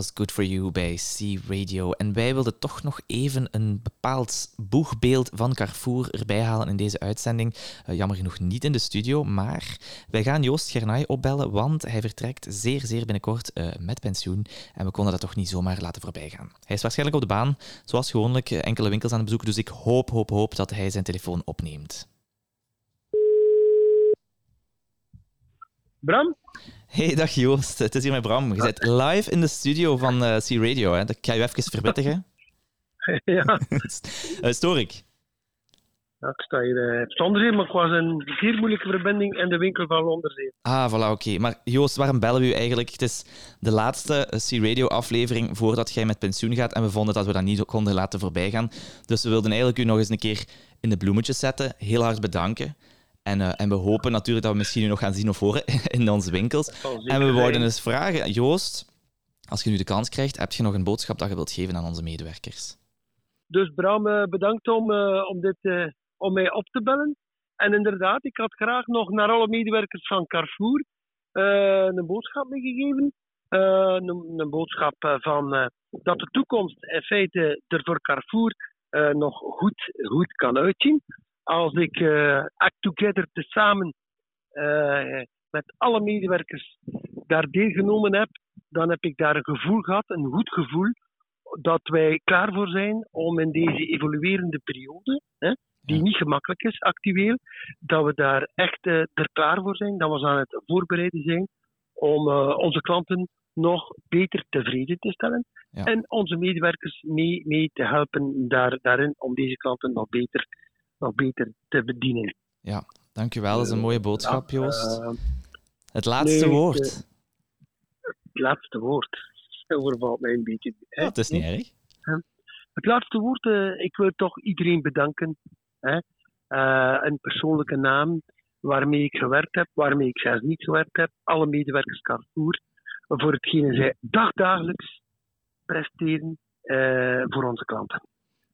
was Good For You bij C Radio. En wij wilden toch nog even een bepaald boegbeeld van Carrefour erbij halen in deze uitzending. Eh, jammer genoeg niet in de studio, maar wij gaan Joost Gernay opbellen, want hij vertrekt zeer, zeer binnenkort eh, met pensioen. En we konden dat toch niet zomaar laten voorbij gaan. Hij is waarschijnlijk op de baan, zoals gewoonlijk, eh, enkele winkels aan het bezoeken. Dus ik hoop, hoop, hoop dat hij zijn telefoon opneemt. Bram? Hey, dag Joost. Het is hier met Bram. Je zit live in de studio van eh, C Radio. Hè. Dat ga je even verwittigen. Ja. Eh, stoor ik? Ja, ik sta hier uh, op Zonderzee, maar ik was een zeer moeilijke verbinding in de winkel van Londerzee. Ah, voilà, oké. Maar Joost, waarom bellen we u eigenlijk? Het is de laatste eh, C-Radio-aflevering voordat jij met pensioen gaat en we vonden dat we dat niet konden laten voorbijgaan. Dus we wilden eigenlijk u nog eens een keer in de bloemetjes zetten. Heel hard bedanken. En, uh, en we hopen natuurlijk dat we misschien u nog gaan zien of horen in onze winkels. En we wouden eens vragen, Joost, als je nu de kans krijgt, heb je nog een boodschap dat je wilt geven aan onze medewerkers? Dus Bram, uh, bedankt om, uh, om, dit, om mij op te bellen. En inderdaad, ik had graag nog naar alle medewerkers van Carrefour een boodschap meegegeven. Een, een, boodschap van dat de toekomst in feite er voor Carrefour nog goed, goed kan uitzien als ik uh, Act Together tezamen uh, met alle medewerkers daar deelgenomen heb, dan heb ik daar een gevoel gehad, een goed gevoel, dat wij klaar voor zijn om in deze evoluerende periode, hè, die niet gemakkelijk is actueel, dat we daar echt uh, er klaar voor zijn, dat we aan het voorbereiden zijn om onze klanten nog beter tevreden te stellen ja. en onze medewerkers mee, mee te helpen daar, daarin om deze klanten nog beter nog beter te bedienen. Ja, dankjewel. Dat is een mooie boodschap, Joost. Uh, het laatste nee, woord. Het, het laatste woord. overvalt mij een beetje. Ja, het is niet erg. Het laatste woord, uh, ik wil toch iedereen bedanken. Hè? Uh, een persoonlijke naam waarmee ik gewerkt heb, waarmee ik zelfs niet gewerkt heb. Alle medewerkers Carrefour. Voor hetgene zij dagdagelijks presteren voor onze klanten.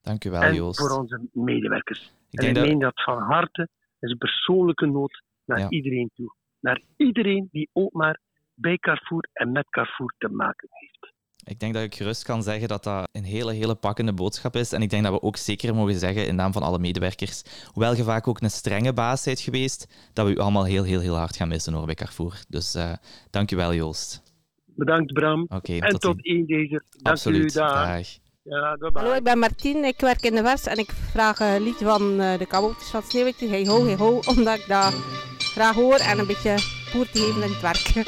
Dank u wel, en Joost. voor onze medewerkers. Ik en ik dat- meen dat van harte. is een persoonlijke noot naar Ja. iedereen toe. Naar iedereen die ook maar bij Carrefour en met Carrefour te maken heeft. Ik denk dat ik gerust kan zeggen dat dat een hele, hele pakkende boodschap is. En ik denk dat we ook zeker mogen zeggen, in naam van alle medewerkers, hoewel je vaak ook een strenge baas bent geweest, dat we u allemaal heel, heel, heel hard gaan missen hoor bij Carrefour. Dus eh dank u wel, Joost. Bedankt Bram. Oké, en tot tot één deze. Dank Absoluut. u. Dag. Dag. Ja, bye. Hallo, ik ben Martien, ik werk in de West en ik vraag een liedje van eh, de kabouters van Sneeuwwitje, hey ho, hey ho, omdat ik dat graag hoor en een beetje poer te geven in het werk.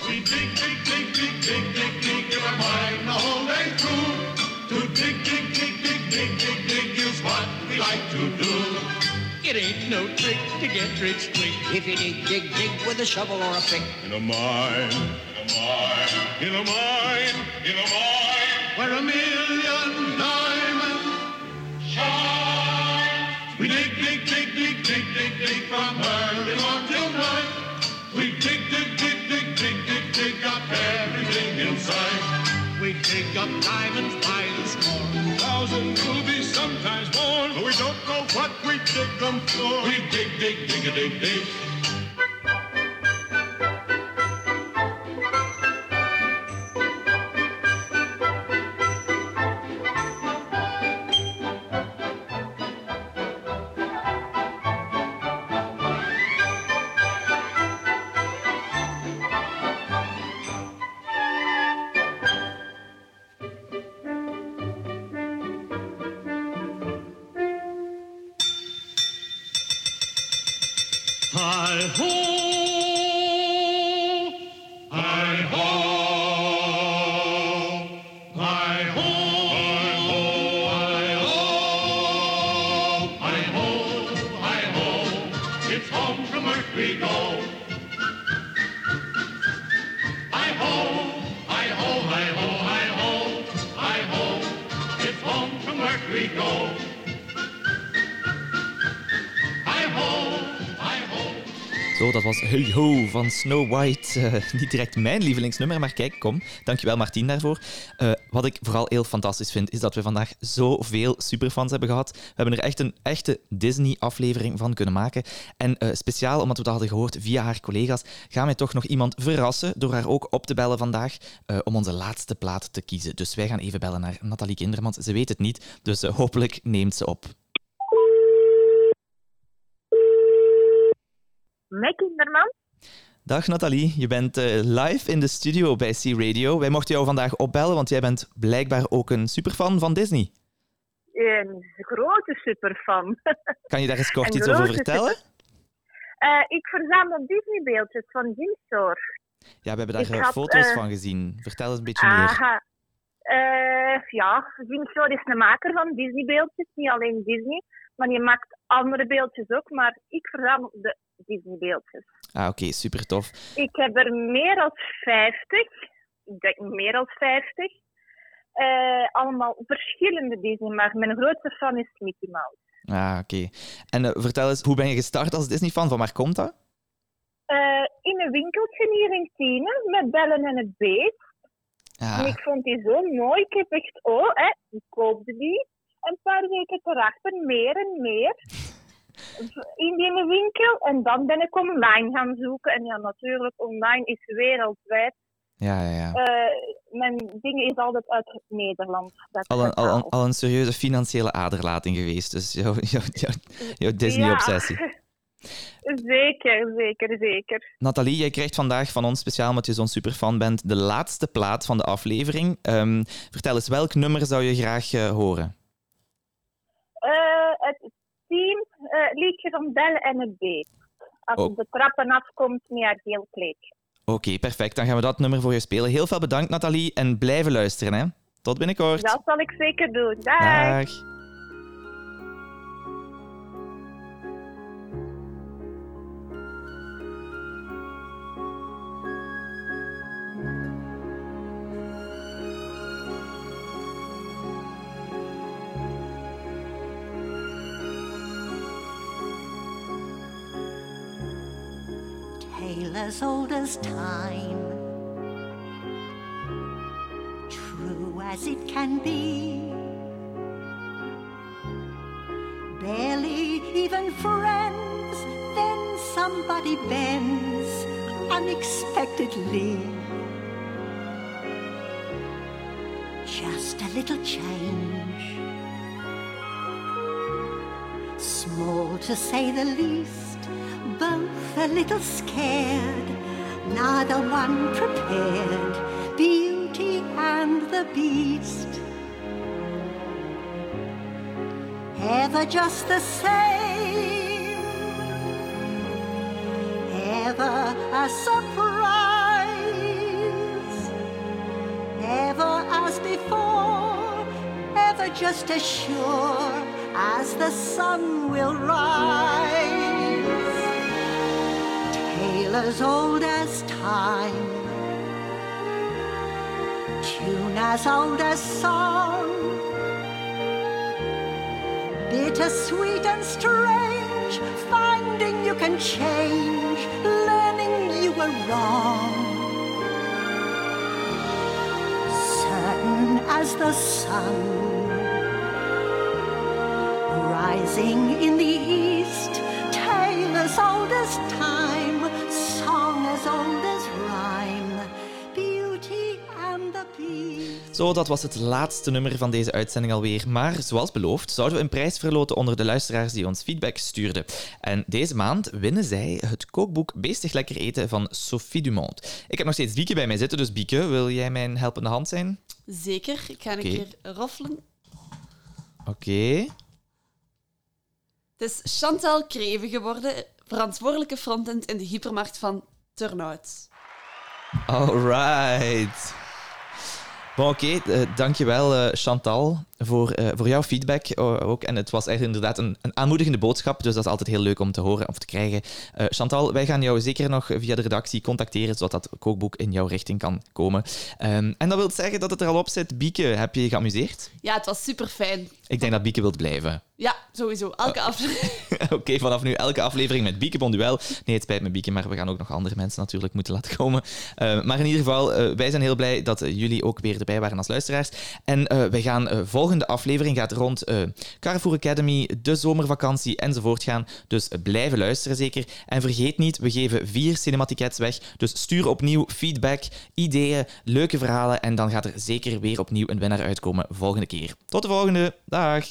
It ain't no trick to get rich quick if you dig, dig, dig with a shovel or a pick. In a mine, in a mine, in a mine, where a million diamonds shine. We dig, dig, dig, dig, dig, dig, dig from early morn till night. We dig, dig, dig, dig, dig, dig, dig up everything inside. We dig up diamonds by the score. Thousands will be sometimes born, but we don't know what we dig them for. We dig, dig, dig, a dig, dig. We go. Was Hey Ho van Snow White. Eh, niet direct mijn lievelingsnummer, maar kijk, kom. Dankjewel Martien daarvoor. Eh, wat ik vooral heel fantastisch vind, is dat we vandaag zoveel superfans hebben gehad. We hebben er echt een echte Disney-aflevering van kunnen maken. En eh, speciaal omdat we dat hadden gehoord via haar collega's, gaan wij toch nog iemand verrassen door haar ook op te bellen vandaag om onze laatste plaat te kiezen. Dus wij gaan even bellen naar Nathalie Kindermans. Ze weet het niet, dus hopelijk neemt ze op. Met Kinderman. Dag Nathalie, je bent eh, live in de studio bij C-Radio. Wij mochten jou vandaag opbellen, want jij bent blijkbaar ook een superfan van Disney. Een grote superfan. Kan je daar eens kort Een iets over vertellen? Eh, ik verzamel Disney-beeldjes van Jinstore. Ja, we hebben daar Ik eh, had, foto's van gezien. Vertel eens een beetje meer. Eh, ja, Jinstore is een maker van Disney-beeldjes. Niet alleen Disney, maar je maakt andere beeldjes ook. Maar ik verzamel de Disney-beeldjes. Ah, oké, super tof. Ik heb er meer dan 50. Ik denk meer dan 50. Eh, allemaal verschillende Disney, maar mijn grootste fan is Mickey Mouse. Ah, oké. En eh, vertel eens, hoe ben je gestart als Disney-fan? Van waar komt dat? Eh, in een winkeltje hier in Tienen met Bellen en het Beest. Ah. En ik vond die zo mooi. Ik heb echt, oh, hè, ik koopte die. En een paar weken erachter meer en meer. In die winkel. En dan ben ik online gaan zoeken. En ja, natuurlijk, online is wereldwijd. Ja, ja, ja. Eh, mijn ding is altijd uit Nederland. Dat Al een, al, een, al een serieuze financiële aderlating geweest. Dus jouw, jouw, jouw, jouw Disney-obsessie. Ja. zeker, zeker, zeker. Nathalie, jij krijgt vandaag van ons, speciaal omdat je zo'n superfan bent, de laatste plaat van de aflevering. Ehm, vertel eens, welk nummer zou je graag eh, horen? Eh, het team eh, liedje van Bellen en het Beest. Als Oh. de trappen afkomt met haar geel kleedje. Oké, perfect. Dan gaan we dat nummer voor je spelen. Heel veel bedankt, Nathalie. En blijven luisteren, hè. Tot binnenkort. Dat zal ik zeker doen. Dag. Dag. Tale as old as time, true as it can be. Barely even friends, then somebody bends unexpectedly. Just a little change, small to say the least both a little scared, neither one prepared. Beauty and the Beast. Ever just the same, ever a surprise, ever as before, ever just as sure as the sun will rise. Tale as old as time, tune as old as song, bittersweet and strange, finding you can change, learning you were wrong. Certain as the sun, rising in the east, tale as old as time, Zo, dat was het laatste nummer van deze uitzending alweer. Maar zoals beloofd zouden we een prijs verloten onder de luisteraars die ons feedback stuurden. En deze maand winnen zij het kookboek Beestig Lekker Eten van Sophie Dumont. Ik heb nog steeds Bieke bij mij zitten, dus Bieke, wil jij mijn helpende hand zijn? Zeker. Ik ga een keer roffelen. Oké. Het is Chantal Kreven geworden, verantwoordelijke frontend in de hypermarkt van Turnhout. Alright. Bon, Oké, eh, dankjewel eh, Chantal voor, eh, voor jouw feedback eh, ook. En het was echt inderdaad een, een aanmoedigende boodschap, dus dat is altijd heel leuk om te horen of te krijgen. Eh, Chantal, wij gaan jou zeker nog via de redactie contacteren, zodat dat kookboek in jouw richting kan komen. Ehm, en dat wil zeggen dat het er al op zit. Bieke, heb je je geamuseerd? Ja, het was super fijn. Ik denk dat Bieke wilt blijven. Ja, sowieso. Elke aflevering. Oké, vanaf nu elke aflevering met Bieke Bonduel. Nee, het spijt me, Bieke, maar we gaan ook nog andere mensen natuurlijk moeten laten komen. Maar in ieder geval, wij zijn heel blij dat jullie ook weer erbij waren als luisteraars. En wij gaan, eh, volgende aflevering gaat rond eh, Carrefour Academy, de zomervakantie enzovoort gaan. Dus blijven luisteren zeker. En vergeet niet, we geven vier cinematickets weg. Dus stuur opnieuw feedback, ideeën, leuke verhalen. En dan gaat er zeker weer opnieuw een winnaar uitkomen volgende keer. Tot de volgende. Dag.